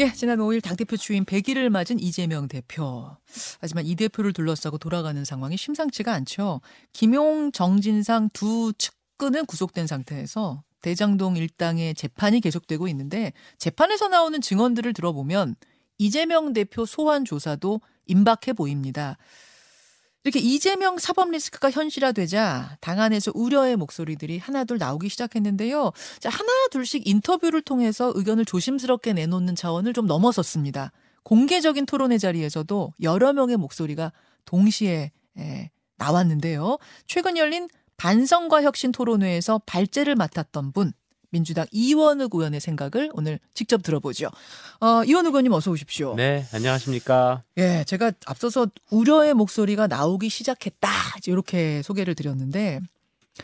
예, 지난 5일 당대표 취임 100일을 맞은 이재명 대표. 하지만 이 대표를 둘러싸고 돌아가는 상황이 심상치가 않죠. 김용, 정진상 두 측근은 구속된 상태에서 대장동 일당의 재판이 계속되고 있는데 재판에서 나오는 증언들을 들어보면 이재명 대표 소환 조사도 임박해 보입니다. 이렇게 이재명 사법 리스크가 현실화되자 당 안에서 우려의 목소리들이 하나둘 나오기 시작했는데요. 자, 하나 둘씩 인터뷰를 통해서 의견을 조심스럽게 내놓는 차원을 좀 넘어섰습니다. 공개적인 토론회 자리에서도 여러 명의 목소리가 동시에 에, 나왔는데요. 최근 열린 반성과 혁신 토론회에서 발제를 맡았던 분 민주당 이원욱 의원의 생각을 오늘 직접 들어보죠. 어, 이원욱 의원님 어서 오십시오. 네, 안녕하십니까. 예, 제가 앞서서 우려의 목소리가 나오기 시작했다. 이렇게 소개를 드렸는데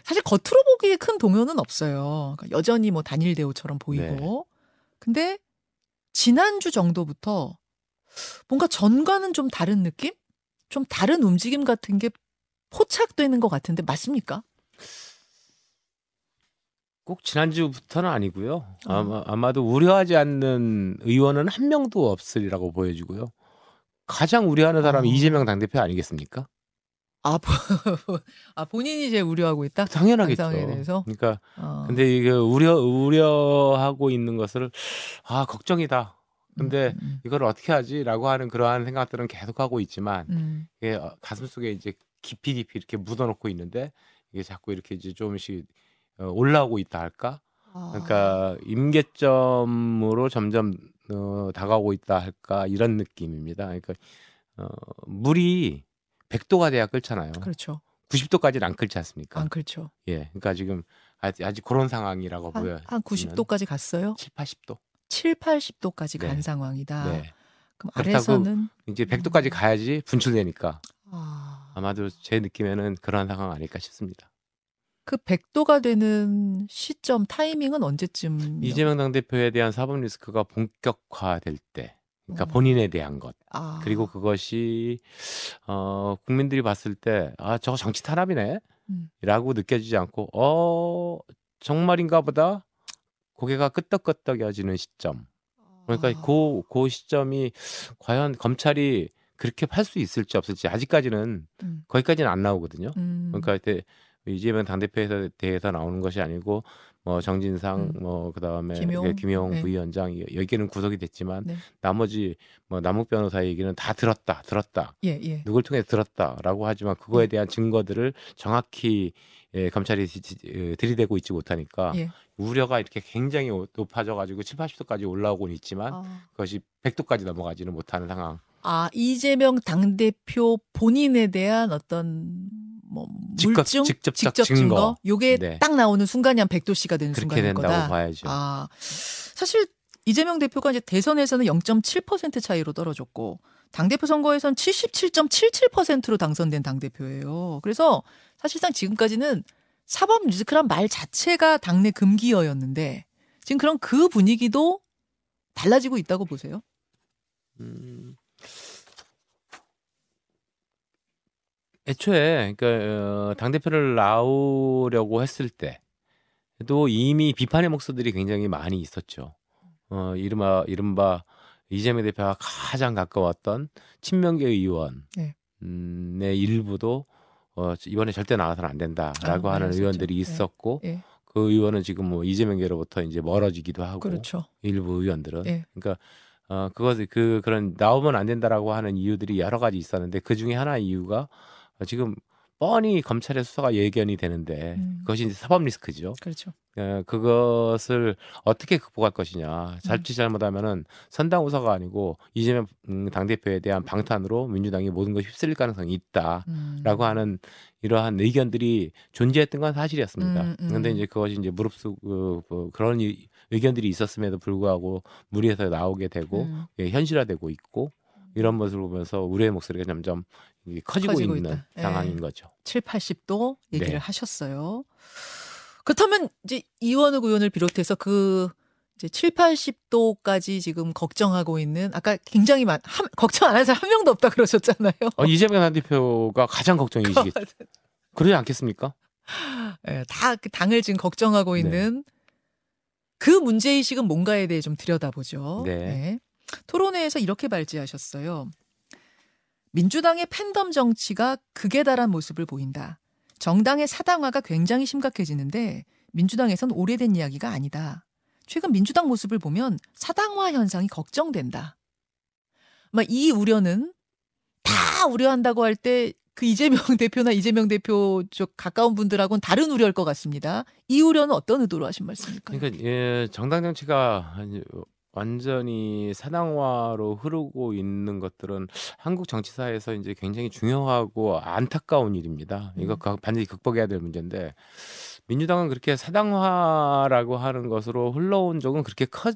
사실 겉으로 보기에 큰 동요는 없어요. 그러니까 여전히 뭐 단일 대우처럼 보이고. 네. 근데 지난주 정도부터 뭔가 전과는 좀 다른 느낌? 좀 다른 움직임 같은 게 포착되는 것 같은데 맞습니까? 꼭 지난주부터는 아니고요. 어. 아마, 아마도 우려하지 않는 의원은 한 명도 없으리라고 보여지고요. 가장 우려하는 사람이 어. 이재명 당대표 아니겠습니까? 아, 보- 아 본인이 제일 우려하고 있다. 당연하겠죠. 대해서? 그러니까 어. 근데 이게 우려 우려하고 있는 것을 아 걱정이다. 근데 음, 이걸 어떻게 하지라고 하는 그러한 생각들은 계속 하고 있지만 음, 이게 어, 가슴 속에 이제 깊이 깊이 이렇게 묻어놓고 있는데 이게 자꾸 이렇게 이제 조금씩 어, 올라오고 있다 할까? 아. 그러니까 임계점으로 점점 어, 다가오고 있다 할까 이런 느낌입니다. 그러니까 어, 물이 100도가 돼야 끓잖아요. 그렇죠. 90도까지는 안 끓지 않습니까? 안 그렇죠. 예, 그러니까 지금 아직, 아직 그런 상황이라고 보여. 한, 한 90도까지 갔어요? 7, 80도. 7, 80도까지 간 네. 상황이다. 네. 그럼 아래에서는 이제 100도까지 가야지 분출되니까 아, 아마도 제 느낌에는 그런 상황 아닐까 싶습니다. 그 100도가 되는 시점 타이밍은 언제쯤? 이재명 당대표에 대한 사법 리스크가 본격화될 때, 그러니까 어. 본인에 대한 것. 아, 그리고 그것이 어 국민들이 봤을 때 아 저거 정치 탄압이네라고 음. 느껴지지 않고 어 정말인가 보다 고개가 끄덕끄덕여지는 시점 그러니까 아, 그, 그 시점이 과연 검찰이 그렇게 할수 있을지 없을지 아직까지는 음, 거기까지는 안 나오거든요 음, 그러니까 이재명 당대표에 대해서 나오는 것이 아니고 뭐 정진상 음. 뭐 그다음에 김용, 그 김용 네. 부위원장 이- 여기는 구속이 됐지만 네. 나머지 뭐 남욱 변호사 얘기는 다 들었다 들었다 예, 예. 누굴 통해 들었다라고 하지만 그거에 음. 대한 증거들을 정확히 예, 검찰이 예, 들이대고 있지 못하니까 예. 우려가 이렇게 굉장히 오- 높아져 가지고 7, 80도까지 올라오고는 있지만 아. 그것이 100도까지 넘어가지는 못하는 상황. 아, 이재명 당대표 본인에 대한 어떤 뭐 직접- 물증, 직접 증거, 증거. 요게 네. 딱 나오는 순간이 한 100도씨가 되는 그렇게 순간인 된다고 거다. 봐야죠. 아, 사실 이재명 대표가 이제 대선에서는 0.7% 차이로 떨어졌고 당대표 선거에선 77.77%로 당선된 당대표예요. 그래서 사실상 지금까지는 사법 리스크란 말 자체가 당내 금기어였는데 지금 그런 그 분위기도 달라지고 있다고 보세요. 음, 애초에 그러니까 어, 당 대표를 나오려고 했을 때도 이미 비판의 목소들이 굉장히 많이 있었죠. 어, 이른바 이른바 이재명 대표가 가장 가까웠던 친명계 의원의 네. 음, 의 일부도 어, 이번에 절대 나와서는 안 된다라고 아, 하는 그랬었죠. 의원들이 네. 있었고 예, 그 의원은 지금 뭐 이재명계로부터 이제 멀어지기도 하고 그렇죠. 일부 의원들은 예. 그러니까 어 그것을 그 그런 나오면 안 된다라고 하는 이유들이 여러 가지 있었는데 그 중에 하나의 이유가 어, 지금 뻔히 검찰의 수사가 예견이 되는데 음. 그것이 이제 사법 리스크죠. 그렇죠. 어, 그것을 어떻게 극복할 것이냐. 음. 잘지 잘못하면은 선당 우사가 아니고 이재명 음, 당 대표에 대한 방탄으로 민주당이 모든 것이 휩쓸릴 가능성이 있다. 음. 라고 하는 이러한 의견들이 존재했던 건 사실이었습니다. 음, 음. 그런데 이제 그것이 이제 무릅쓰고 뭐 그런 이- 의견들이 있었음에도 불구하고 무리해서 나오게 되고 음. 예, 현실화되고 있고 이런 모습을 보면서 우리의 목소리가 점점 커지고, 커지고 있는 있다. 예. 상황인 거죠. 7, 80도 얘기를 네. 하셨어요. 그렇다면 이제 이원욱 의원을 비롯해서 그 이제 7, 80도까지 지금 걱정하고 있는 아까 굉장히 많 한, 걱정 안 하는 사람 한 명도 없다 그러셨잖아요. 어, 이재명 당 대표가 가장 걱정이시겠죠. 그러지 않겠습니까? 예, 다 그 당을 지금 걱정하고 네. 있는 그 문제 의식은 뭔가에 대해 좀 들여다보죠. 네. 토론회에서 이렇게 발제하셨어요. 민주당의 팬덤 정치가 극에 달한 모습을 보인다. 정당의 사당화가 굉장히 심각해지는데 민주당에선 오래된 이야기가 아니다. 최근 민주당 모습을 보면 사당화 현상이 걱정된다. 이 우려는 다 우려한다고 할 때 그 이재명 대표나 이재명 대표 쪽 가까운 분들하고는 다른 우려일 것 같습니다. 이 우려는 어떤 의도로 하신 말씀입니까? 그러니까 예, 정당 정치가 완전히 사당화로 흐르고 있는 것들은 한국 정치사에서 이제 굉장히 중요하고 안타까운 일입니다. 이거 음. 반드시 극복해야 될 문제인데 민주당은 그렇게 사당화라고 하는 것으로 흘러온 적은 그렇게 커,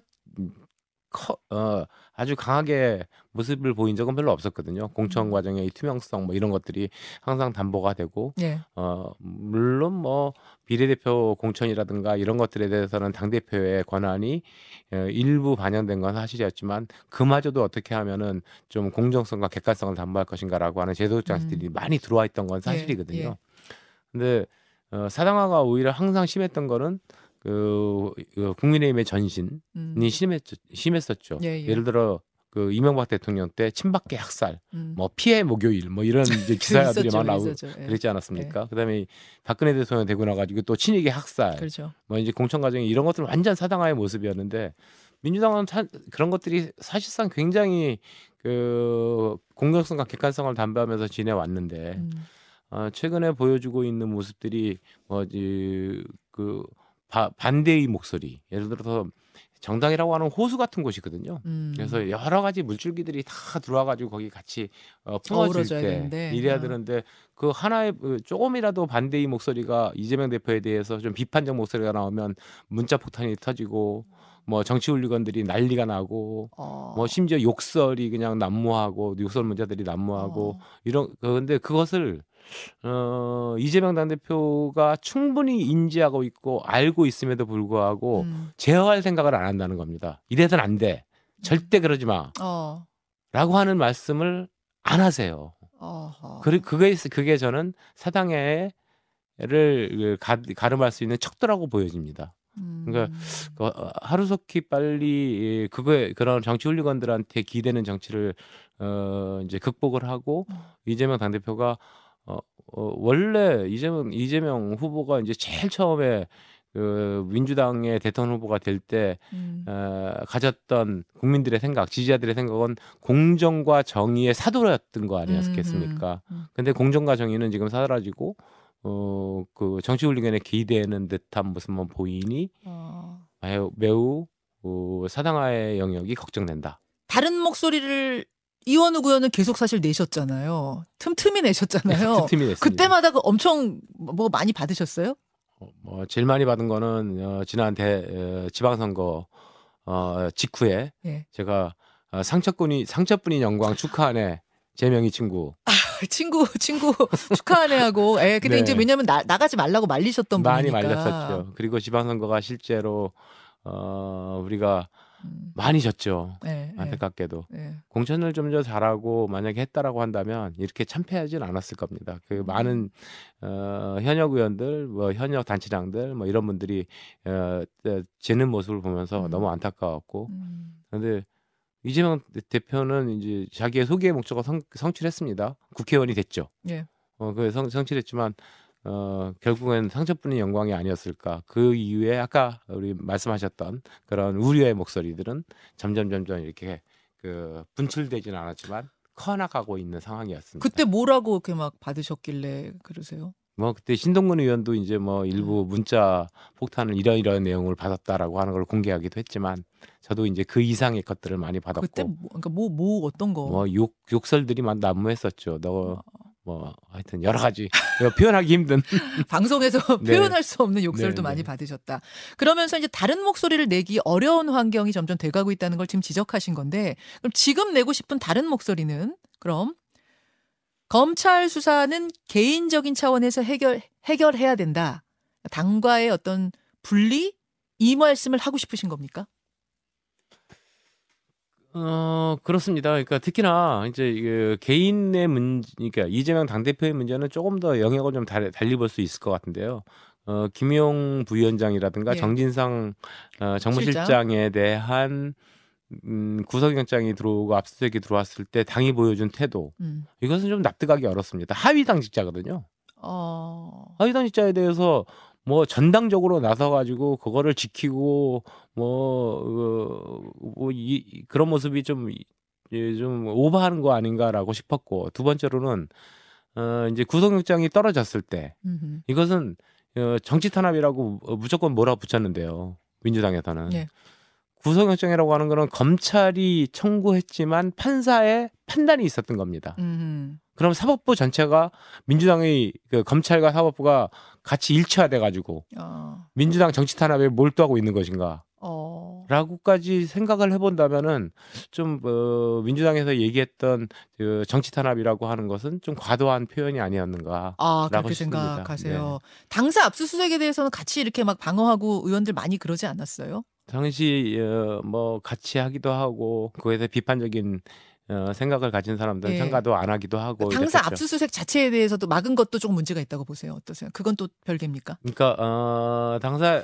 커 어, 아주 강하게 모습을 보인 적은 별로 없었거든요. 공천 음. 과정의 투명성 뭐 이런 것들이 항상 담보가 되고 예. 어 물론 뭐 비례대표 공천이라든가 이런 것들에 대해서는 당 대표의 권한이 어, 일부 반영된 건 사실이었지만 그마저도 어떻게 하면은 좀 공정성과 객관성을 담보할 것인가라고 하는 제도 장치들이 음. 많이 들어와 있던 건 예, 사실이거든요. 예. 근데 어, 사당화가 오히려 항상 심했던 거는 그, 그 국민의힘의 전신이 음. 심했, 심했었죠. 예, 예. 예 를 들어 그 이명박 대통령 때 친박계 학살, 음. 뭐 피해 목요일, 뭐 이런 이제 기사들이 막 나오고. 예. 그랬지 않았습니까? 그다음에 박근혜 대통령 되고 나가지고 또 친이계 학살, 그렇죠. 뭐 이제 공천 과정이 이런 것들 완전 사당화의 모습이었는데 민주당은 사, 그런 것들이 사실상 굉장히 그 공정성과 객관성을 담보하면서 지내왔는데 음. 어, 최근에 보여주고 있는 모습들이 뭐지 그 바, 반대의 목소리, 예를 들어서 정당이라고 하는 호수 같은 곳이거든요. 음. 그래서 여러 가지 물줄기들이 다 들어와가지고 거기 같이 어, 품어질 어우러져야 때 되는데. 이래야 어. 되는데 그 하나의 그 조금이라도 반대의 목소리가 이재명 대표에 대해서 좀 비판적 목소리가 나오면 문자 폭탄이 터지고 뭐 정치 훌리건들이 난리가 나고 어. 뭐 심지어 욕설이 그냥 난무하고 욕설 문자들이 난무하고 어. 이런 그런데 그것을 어 이재명 당대표가 충분히 인지하고 있고 알고 있음에도 불구하고 음. 제어할 생각을 안 한다는 겁니다. 이래선 안 돼. 절대 그러지 마. 어. 라고 하는 말씀을 안 하세요. 어허. 그, 그게, 그게 저는 사당회를 그 가, 가름할 수 있는 척도라고 보여집니다. 그러니까 음. 그, 어, 하루속히 빨리 이 그거에 그런 정치 훌리건들한테 기대는 정치를 어 이제 극복을 하고 음. 이재명 당대표가 어, 어 원래 이재명 이재명 후보가 이제 제일 처음에 그 민주당의 대통령 후보가 될때 음. 어, 가졌던 국민들의 생각, 지지자들의 생각은 공정과 정의의 사도였던 거 아니었겠습니까? 음, 음. 근데 공정과 정의는 지금 사라지고 어 그 정치 훌리건에 기대는 듯한 모습만 보이니 어. 매우, 매우 어, 사당화의 영역이 걱정된다. 다른 목소리를 이원우 의원은 계속 사실 내셨잖아요. 틈틈이 내셨잖아요. 틈틈이 냈습니다. 그때마다 그 엄청 뭐 많이 받으셨어요? 어, 뭐 제일 많이 받은 거는 어, 지난 대 어, 지방선거 어, 직후에 예. 제가 어, 상처꾼이 상처뿐인 영광 축하하네 제명이 친구 친구 친구 축하하네 하고. 예. 근데 네. 이제 왜냐면 나, 나가지 말라고 말리셨던 많이 분이니까. 말렸었죠. 그리고 지방선거가 실제로 어, 우리가 음. 많이 졌죠. 예. 예. 안타깝게도 예. 공천을 좀 더 잘하고 만약에 했다라고 한다면 이렇게 참패하진 않았을 겁니다. 그 음. 많은 어, 현역 의원들, 뭐 현역 단체장들, 뭐 이런 분들이 어, 어, 지는 모습을 보면서 음. 너무 안타까웠고, 음. 그런데 이재명 대표는 이제 자기의 소개의 목적을 성, 성취했습니다. 국회의원이 됐죠. 예. 어, 그 성, 성취했지만 어, 결국엔 상처뿐인 영광이 아니었을까. 그 이후에 아까 우리 말씀하셨던 그런 우려의 목소리들은 점점 점점 이렇게 그 분출되지는 않았지만 커나가고 있는 상황이었습니다. 그때 뭐라고 이렇게 막 받으셨길래 그러세요? 뭐 그때 신동근 의원도 이제 뭐 일부 문자 폭탄을 이런 이런 내용을 받았다라고 하는 걸 공개하기도 했지만 저도 이제 그 이상의 것들을 많이 받았고 그때 뭐, 그러니까 뭐, 뭐 어떤 거? 뭐 욕 욕설들이 막 난무했었죠. 너 뭐 하여튼 여러 가지 표현하기 힘든 방송에서 네. 표현할 수 없는 욕설도 네, 많이 네. 받으셨다. 그러면서 이제 다른 목소리를 내기 어려운 환경이 점점 돼가고 있다는 걸 지금 지적하신 건데, 그럼 지금 내고 싶은 다른 목소리는 그럼 검찰 수사는 개인적인 차원에서 해결 해결해야 된다. 당과의 어떤 분리 이 말씀을 하고 싶으신 겁니까? 어 그렇습니다. 그러니까 특히나 이제 그 개인의 문 그러니까 이재명 당 대표의 문제는 조금 더 영역을 좀 달, 달리 볼 수 있을 것 같은데요. 어 김용 부위원장이라든가 예. 정진상 어, 정무실장에 대한 음, 구속영장이 들어오고 압수수색이 들어왔을 때 당이 보여준 태도 음. 이것은 좀 납득하기 어렵습니다. 하위 당직자거든요. 어. 하위 당직자에 대해서 뭐 전당적으로 나서 가지고 그거를 지키고 뭐, 어, 뭐 이, 이- 그런 모습이 좀, 이- 예, 좀 오버하는 거 아닌가라고 싶었고 두 번째로는 어, 이제 구속영장이 떨어졌을 때 음흠. 이것은 어, 정치 탄압이라고 어, 무조건 몰아붙였는데요. 민주당에서는 예. 구속영장이라고 하는 거는 검찰이 청구했지만 판사의 판단이 있었던 겁니다. 음. 그럼 사법부 전체가 민주당의 그 검찰과 사법부가 같이 일치화돼 가지고 어. 민주당 정치 탄압에 몰두하고 있는 것인가? 어. 라고까지 생각을 해본다면은 좀 어, 민주당에서 얘기했던 그 정치 탄압이라고 하는 것은 좀 과도한 표현이 아니었는가. 아, 그렇게 싶습니다. 네. 생각하세요. 당사 압수수색에 대해서는 같이 이렇게 막 방어하고 의원들 많이 그러지 않았어요? 당시 어, 뭐 같이 하기도 하고 그에 대해 비판적인 어, 생각을 가진 사람들은 예. 참가도 안 하기도 하고 당사 이랬었죠. 압수수색 자체에 대해서도 막은 것도 조금 문제가 있다고 보세요. 어떠세요? 그건 또 별개입니까? 그러니까 어, 당사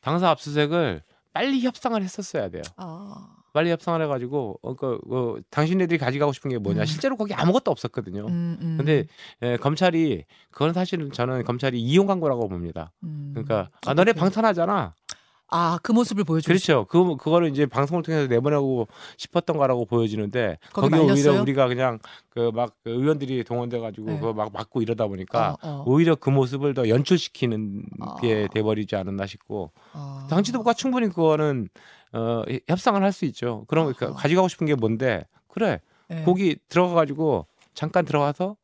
당사 압수수색을 빨리 협상을 했었어야 돼요. 아. 빨리 협상을 해가지고 어, 그, 어, 당신네들이 가져가고 싶은 게 뭐냐? 음. 실제로 거기 아무것도 없었거든요. 음, 음. 근데 예, 검찰이 그건 사실은 저는 검찰이 이용 광고라고 봅니다. 음. 그러니까 아, 너네 어떻게? 방탄하잖아. 아, 그 모습을 보여주고 그렇죠. 그 그거를 이제 방송을 통해서 내보내고 싶었던 거라고 보여지는데 거기 거기 오히려 말렸어요? 우리가 그냥 그 막 의원들이 동원돼 가지고 네. 그거 막 막고 이러다 보니까 어, 어. 오히려 그 모습을 더 연출시키는 아. 게 돼버리지 않았나 싶고 아. 당 지도부가 충분히 그거는 어, 협상을 할 수 있죠. 그럼 그 아하. 가져가고 싶은 게 뭔데? 그래 네. 거기 들어가 가지고 잠깐 들어가서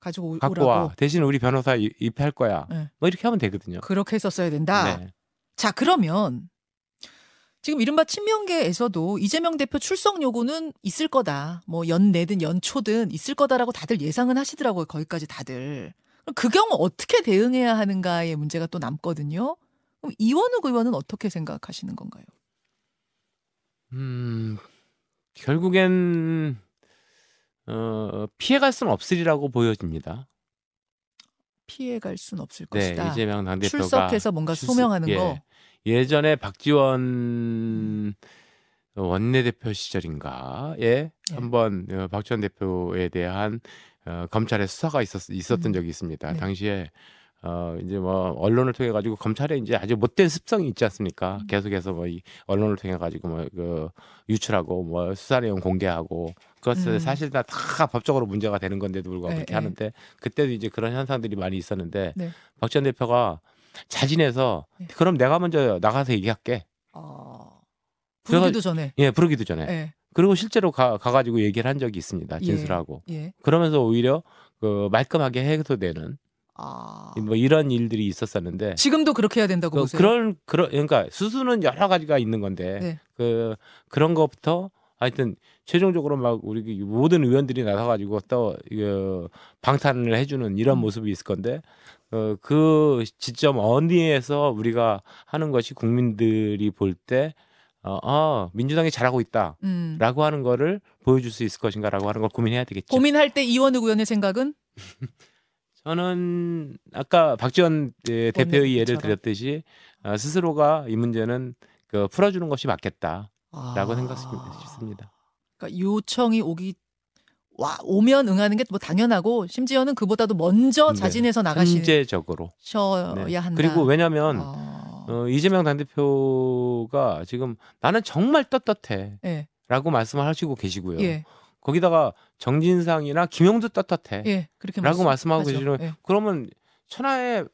가지고 오- 갖고 오라고. 와 대신 우리 변호사 이- 입회할 거야. 네. 뭐 이렇게 하면 되거든요. 그렇게 했었어야 된다. 네. 자, 그러면 지금 이른바 친명계에서도 이재명 대표 출석 요구는 있을 거다. 뭐 연내든 연초든 있을 거다라고 다들 예상은 하시더라고요. 거기까지 다들. 그럼 그 경우 어떻게 대응해야 하는가의 문제가 또 남거든요. 그럼 이원욱 의원은 어떻게 생각하시는 건가요? 음, 결국엔 어, 피해갈 수는 없으리라고 보여집니다. 피해갈 수는 없을 네, 것이다. 이재명 당대표가 출석해서 뭔가 출석- 소명하는 예. 거. 예전에 박지원 원내대표 시절인가에 예. 한번 어, 박지원 대표에 대한 어, 검찰의 수사가 있었, 있었던 음. 적이 있습니다. 네. 당시에 어 이제 뭐 언론을 통해 가지고 검찰에 이제 아주 못된 습성이 있지 않습니까? 음. 계속해서 뭐 이 언론을 통해 가지고 뭐 그 유출하고 뭐 수사 내용 공개하고 그것을 음. 사실 다, 다 법적으로 문제가 되는 건데도 불구하고 예, 그렇게 예. 하는데 그때도 이제 그런 현상들이 많이 있었는데 네. 박지원 대표가 자진해서 네. 그럼 내가 먼저 나가서 얘기할게. 어, 부르기도 전에. 예, 부르기도 전에. 예. 그리고 실제로 가, 가가지고 얘기를 한 적이 있습니다. 예. 진술하고. 예. 그러면서 오히려 그 말끔하게 해소되는 아. 뭐 이런 일들이 있었었는데 지금도 그렇게 해야 된다고 그, 보세요. 그런 그런 그러니까 수수는 여러 가지가 있는 건데 네. 그 그런 것부터 하여튼 최종적으로 막 우리 그 모든 의원들이 나서가지고 또 이거 방탄을 해주는 이런 음. 모습이 있을 건데 어, 그 지점 어디에서 우리가 하는 것이 국민들이 볼때 어, 어, 민주당이 잘하고 있다라고 음. 하는 거를 보여줄 수 있을 것인가라고 하는 걸 고민해야 되겠죠. 고민할 때 이원욱 의원의 생각은 저는 아까 박지원 예, 대표의 예를. 들었듯이 어, 스스로가 이 문제는 그 풀어주는 것이 맞겠다라고 아. 생각했습니다. 그러니까 요청이 오기 와 오면 응하는 게 뭐 당연하고 심지어는 그보다도 먼저 네. 자진해서 나가셔야 현재적으로. 네. 한다. 그리고 왜냐하면 아. 어, 이재명 당대표가 지금 나는 정말 떳떳해라고 예, 말씀을 하시고 계시고요. 예, 거기다가 정진상이나 김용도 떳떳해. 예, 그렇게 라고 말씀하고. 계시는 예. 그러면 천하에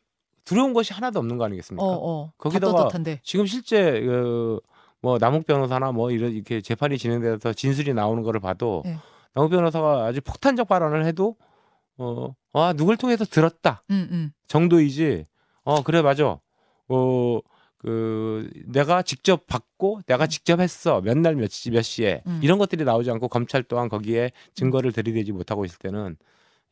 두려운 것이 하나도 없는 거 아니겠습니까? 어, 어, 거기다가. 지금 실제 그, 뭐 남욱 변호사나 뭐 이런 이렇게 재판이 진행돼서 진술이 나오는 거를 봐도 네. 남욱 변호사가 아주 폭탄적 발언을 해도 어, 아 누굴 통해서 들었다 음, 음. 정도이지. 어 그래 맞아. 어 그 내가 직접 받고 내가 직접 했어 몇날몇시몇 시에 음. 이런 것들이 나오지 않고 검찰 또한 거기에 증거를 들이대지 못하고 있을 때는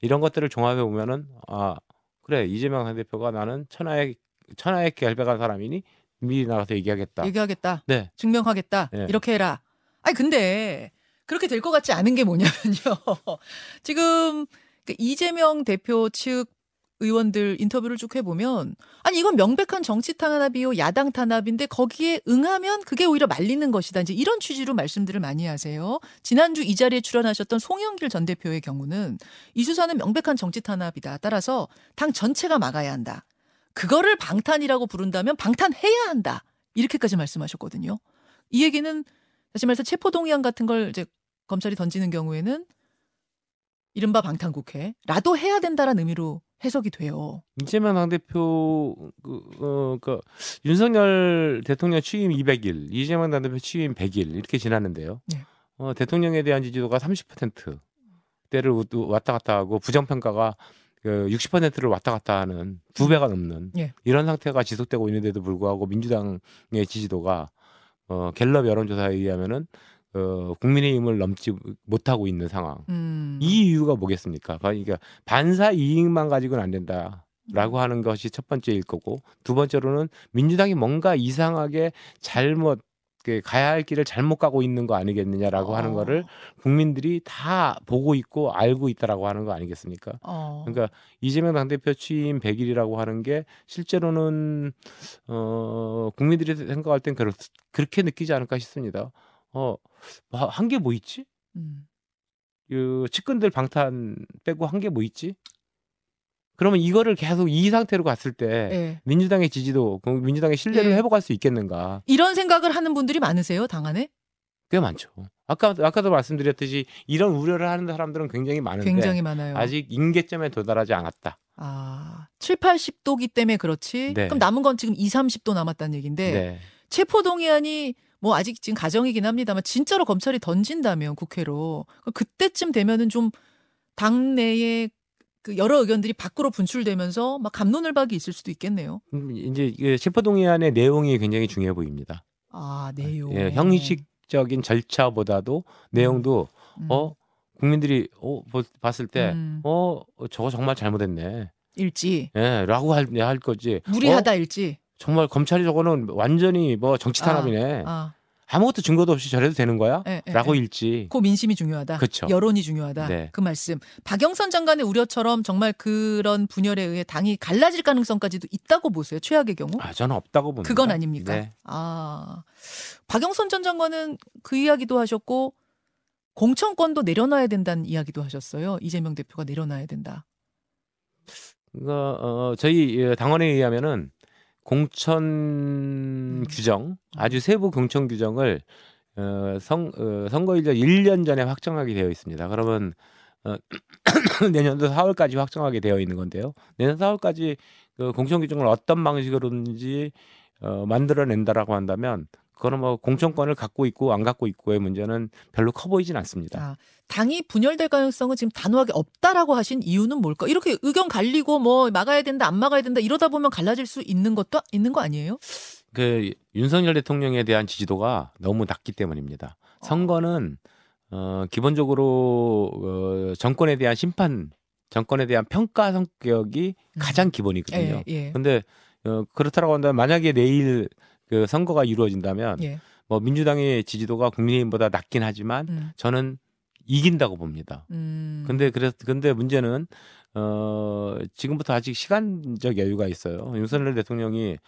이런 것들을 종합해 보면은 아 그래 이재명 당 대표가 나는 천하의 천하의 결백한 사람이니 미리 나가서 얘기하겠다. 얘기하겠다. 네. 증명하겠다. 네. 이렇게 해라. 아니 근데 그렇게 될 것 같지 않은 게 뭐냐면요. 지금 그 이재명 대표 측 의원들 인터뷰를 쭉 해보면 아니 이건 명백한 정치 탄압이요 야당 탄압인데 거기에 응하면 그게 오히려 말리는 것이다 이제 이런 취지로 말씀들을 많이 하세요. 지난주 이 자리에 출연하셨던 송영길 전 대표의 경우는 이 수사는 명백한 정치 탄압이다. 따라서 당 전체가 막아야 한다. 그거를 방탄이라고 부른다면 방탄해야 한다. 이렇게까지 말씀하셨거든요. 이 얘기는 다시 말해서 체포동의안 같은 걸 이제 검찰이 던지는 경우에는 이른바 방탄국회라도 해야 된다라는 의미로 해석이 돼요. 이재명 당대표 그, 어, 그 윤석열 대통령 취임 200일, 이재명 당대표 취임 100일 이렇게 지났는데요. 네. 어, 대통령에 대한 지지도가 30%대를 왔다 갔다 하고 부정평가가 그 60%를 왔다 갔다 하는 두 배가 넘는 예. 이런 상태가 지속되고 있는데도 불구하고 민주당의 지지도가 어, 갤럽 여론조사에 의하면은 어, 국민의힘을 넘지 못하고 있는 상황. 음. 이 이유가 뭐겠습니까? 그러니까 반사 이익만 가지고는 안 된다 라고 하는 것이 첫 번째일 거고 두 번째로는 민주당이 뭔가 이상하게 잘못 그 가야 할 길을 잘못 가고 있는 거 아니겠느냐라고 하는 어. 거를 국민들이 다 보고 있고 알고 있다라고 하는 거 아니겠습니까? 어. 그러니까 이재명 당대표 취임 100일이라고 하는 게 실제로는 어 국민들이 생각할 땐 그렇, 그렇게 느끼지 않을까 싶습니다. 어 한 게 뭐 있지? 음. 그 측근들 방탄 빼고 한 게 뭐 있지? 그러면 이거를 계속 이 상태로 갔을 때 예. 민주당의 지지도, 그 민주당의 신뢰를 예. 회복할 수 있겠는가? 이런 생각을 하는 분들이 많으세요, 당 안에? 꽤 많죠. 아까 아까도 말씀드렸듯이 이런 우려를 하는 사람들은 굉장히 많은데 굉장히 많아요. 아직 임계점에 도달하지 않았다. 아, 7, 80도기 때문에 그렇지. 네. 그럼 남은 건 지금 2, 30도 남았다는 얘기인데 네. 체포 동의안이 뭐 아직 지금 가정이긴 합니다만 진짜로 검찰이 던진다면 국회로 그때쯤 되면은 좀 당내에 그 여러 의견들이 밖으로 분출되면서 막 감론을박이 있을 수도 있겠네요. 음, 이제 체포동의안의 내용이 굉장히 중요해 보입니다. 아 내용. 예, 형식적인 절차보다도 내용도 음. 어 국민들이 어 보- 봤을 때 음. 어, 저거 정말 잘못했네. 일지 예, 라고 할, 할 거지. 무리하다 어, 일지. 정말 검찰이 저거는 완전히 뭐 정치 탄압이네. 아, 아 무것도 증거도 없이 저래도 되는 거야? 예, 예, 라고 예. 일지. 그 민심이 중요하다. 그쵸. 여론이 중요하다. 네. 그 말씀. 박영선 장관의 우려처럼 정말 그런 분열에 의해 당이 갈라질 가능성까지도 있다고 보세요. 최악의 경우. 아, 저는 없다고 봅니다. 그건 아닙니까? 네. 아. 박영선 전 장관은 그 이야기도 하셨고 공천권도 내려놔야 된다는 이야기도 하셨어요. 이재명 대표가 내려놔야 된다. 그러니까 어, 저희 예, 당원에 의하면은 공천 음. 규정, 아주 세부 공천 규정을 어, 선, 어, 선거일전 1년 전에 확정하게 되어 있습니다. 그러면 어, 내년도 4월까지 확정하게 되어 있는 건데요. 내년 4월까지 그 공천 규정을 어떤 방식으로든지 어, 만들어낸다라고 한다면 그거는 뭐 공천권을 갖고 있고 안 갖고 있고의 문제는 별로 커 보이진 않습니다. 아, 당이 분열될 가능성은 지금 단호하게 없다라고 하신 이유는 뭘까? 이렇게 의견 갈리고 뭐 막아야 된다, 안 막아야 된다 이러다 보면 갈라질 수 있는 것도 있는 거 아니에요? 그 윤석열 대통령에 대한 지지도가 너무 낮기 때문입니다. 어. 선거는 어, 기본적으로 어, 정권에 대한 심판, 정권에 대한 평가 성격이 음. 가장 기본이거든요. 예, 예. 근데 어, 그렇다라고 한다면 만약에 내일 그 선거가 이루어진다면 예. 뭐 민주당의 지지도가 국민의힘보다 낮긴 하지만 음. 저는 이긴다고 봅니다. 음. 근데 그래서 근데 문제는 어 지금부터 아직 시간적 여유가 있어요. 윤석열 대통령이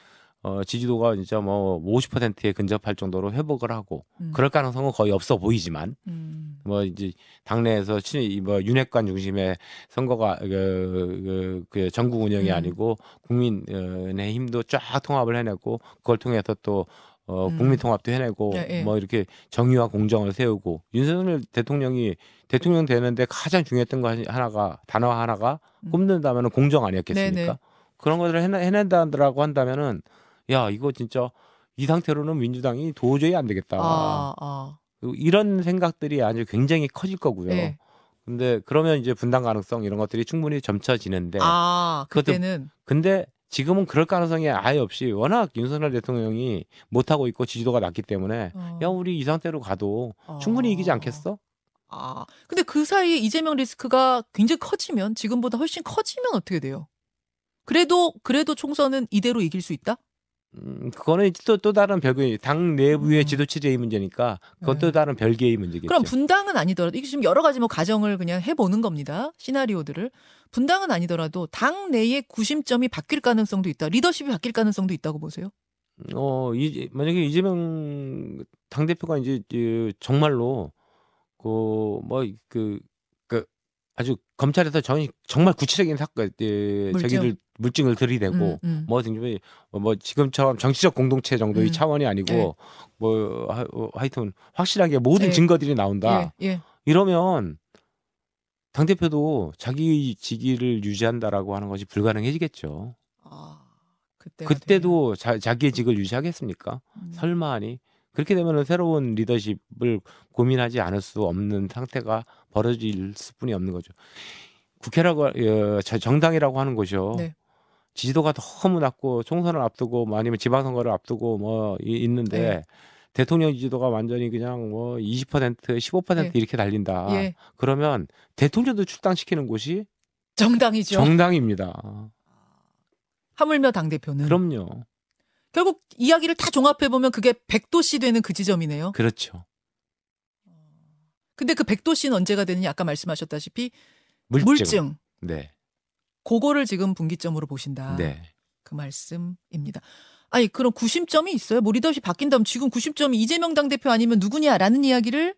어 지지도가 진짜 뭐 50%에 근접할 정도로 회복을 하고 음. 그럴 가능성은 거의 없어 보이지만 음. 뭐 이제 당내에서 친, 뭐 윤핵관 중심의 선거가 그, 그, 그 전국 운영이 음. 아니고 국민의 힘도 쫙 통합을 해내고 그걸 통해서 또 어, 음. 국민 통합도 해내고 예, 예. 뭐 이렇게 정의와 공정을 세우고 윤석열 대통령이 대통령 되는데 가장 중요했던 거 하나가 단어 하나가 음. 꼽는다면은 공정 아니었겠습니까? 네네. 그런 것들을 해낸다라고 한다면은 야 이거 진짜 이 상태로는 민주당이 도저히 안 되겠다. 아, 아. 이런 생각들이 아주 굉장히 커질 거고요. 네. 근데 그러면 이제 분당 가능성 이런 것들이 충분히 점쳐지는데 아, 그때는 근데 지금은 그럴 가능성이 아예 없이 워낙 윤석열 대통령이 못하고 있고 지지도가 낮기 때문에 어. 야 우리 이 상태로 가도 어. 충분히 이기지 않겠어? 아, 근데 그 사이에 이재명 리스크가 굉장히 커지면 지금보다 훨씬 커지면 어떻게 돼요? 그래도 그래도 총선은 이대로 이길 수 있다? 음, 그거는 또, 또 다른 별개의 당 내부의 음. 지도 체제의 문제니까 그건 네. 또 다른 별개의 문제겠죠. 그럼 분당은 아니더라도 이게 지금 여러 가지 뭐 가정을 그냥 해보는 겁니다. 시나리오들을 분당은 아니더라도 당 내의 구심점이 바뀔 가능성도 있다. 리더십이 바뀔 가능성도 있다고 보세요. 어, 이, 만약에 이재명 당 대표가 이제, 이제 정말로, 그, 뭐, 그, 그, 아주 검찰에서 정, 정말 구체적인 사건, 예, 물증. 저기들 물증을 들이대고, 음, 음. 뭐, 등등이 뭐, 지금처럼 정치적 공동체 정도의 음. 차원이 아니고, 예. 뭐, 하, 어, 하여튼, 확실하게 모든 예. 증거들이 나온다. 예, 예. 이러면, 당 대표도 자기 직위를 유지한다라고 하는 것이 불가능해지겠죠. 아, 그때 그때도 자, 자기의 직을 유지하겠습니까? 음. 설마 하니? 그렇게 되면 새로운 리더십을 고민하지 않을 수 없는 상태가 벌어질 수뿐이 없는 거죠. 국회라고 어, 저- 정당이라고 하는 것이요. 네. 지지도가 너무 낮고 총선을 앞두고 뭐 아니면 지방선거를 앞두고 뭐 이- 있는데 네. 대통령 지지도가 완전히 그냥 뭐 20% 15% 네. 이렇게 달린다. 예, 그러면 대통령도 출당시키는 곳이 정당이죠. 정당입니다. 하물며 당 대표는 그럼요. 결국 이야기를 다 종합해 보면 그게 백도씨 되는 그 지점이네요. 그렇죠. 근데 그 백도씨는 언제가 되느냐 아까 말씀하셨다시피 물증. 물증. 네. 그거를 지금 분기점으로 보신다. 네. 그 말씀입니다. 아니 그럼 구심점이 있어요? 뭐 리더십 바뀐다면 지금 구심점이 이재명 당대표 아니면 누구냐라는 이야기를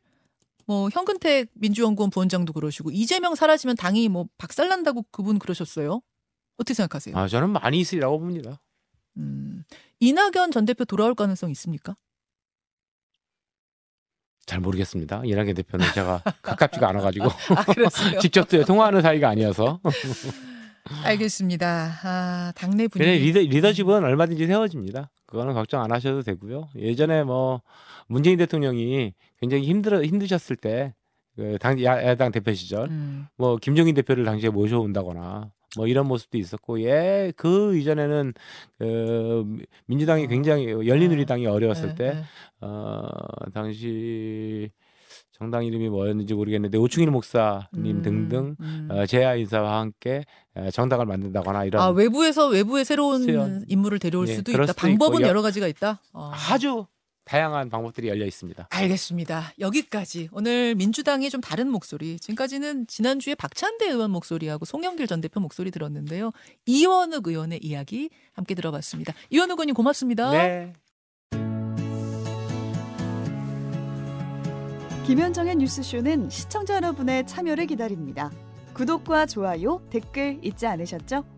뭐 현근택 민주연구원 부원장도 그러시고 이재명 사라지면 당이 뭐 박살난다고 그분 그러셨어요. 어떻게 생각하세요? 아, 저는 많이 있으리라고 봅니다. 음, 이낙연 전 대표 돌아올 가능성 있습니까? 잘 모르겠습니다. 이낙연 대표는 제가 가깝지가 않아가지고 아. 직접 통화하는 사이가 아니어서. 알겠습니다. 아 당내 분위기 리더, 리더십은 얼마든지 세워집니다. 그거는 걱정 안 하셔도 되고요. 예전에 뭐 문재인 대통령이 굉장히 힘들어 힘드셨을 때. 그 당, 야, 야당 대표 시절, 음, 뭐, 김종인 대표를 당시에 모셔온다거나, 뭐, 이런 모습도 있었고, 예, 그 이전에는, 그, 민주당이 어. 굉장히, 열린우리당이 어려웠을 네, 때, 네. 어, 당시 정당 이름이 뭐였는지 모르겠는데 오충일 목사님 음, 등등 음. 어, 제야 인사와 함께 어, 정당을 만든다거나 이런 아 외부에서 외부의 새로운. 인물을 데려올 예, 수도 있다. 방법은 있고, 여러 가지가 있다. 어. 아주 다양한 방법들이 열려 있습니다. 알겠습니다. 여기까지 오늘 민주당의 좀 다른 목소리. 지금까지는 지난주에 박찬대 의원 목소리하고 송영길 전 대표 목소리 들었는데요. 이원욱 의원의 이야기 함께 들어봤습니다. 이원욱 의원님 고맙습니다. 네. 김현정의 뉴스쇼는 시청자 여러분의 참여를 기다립니다. 구독과 좋아요, 댓글 잊지 않으셨죠?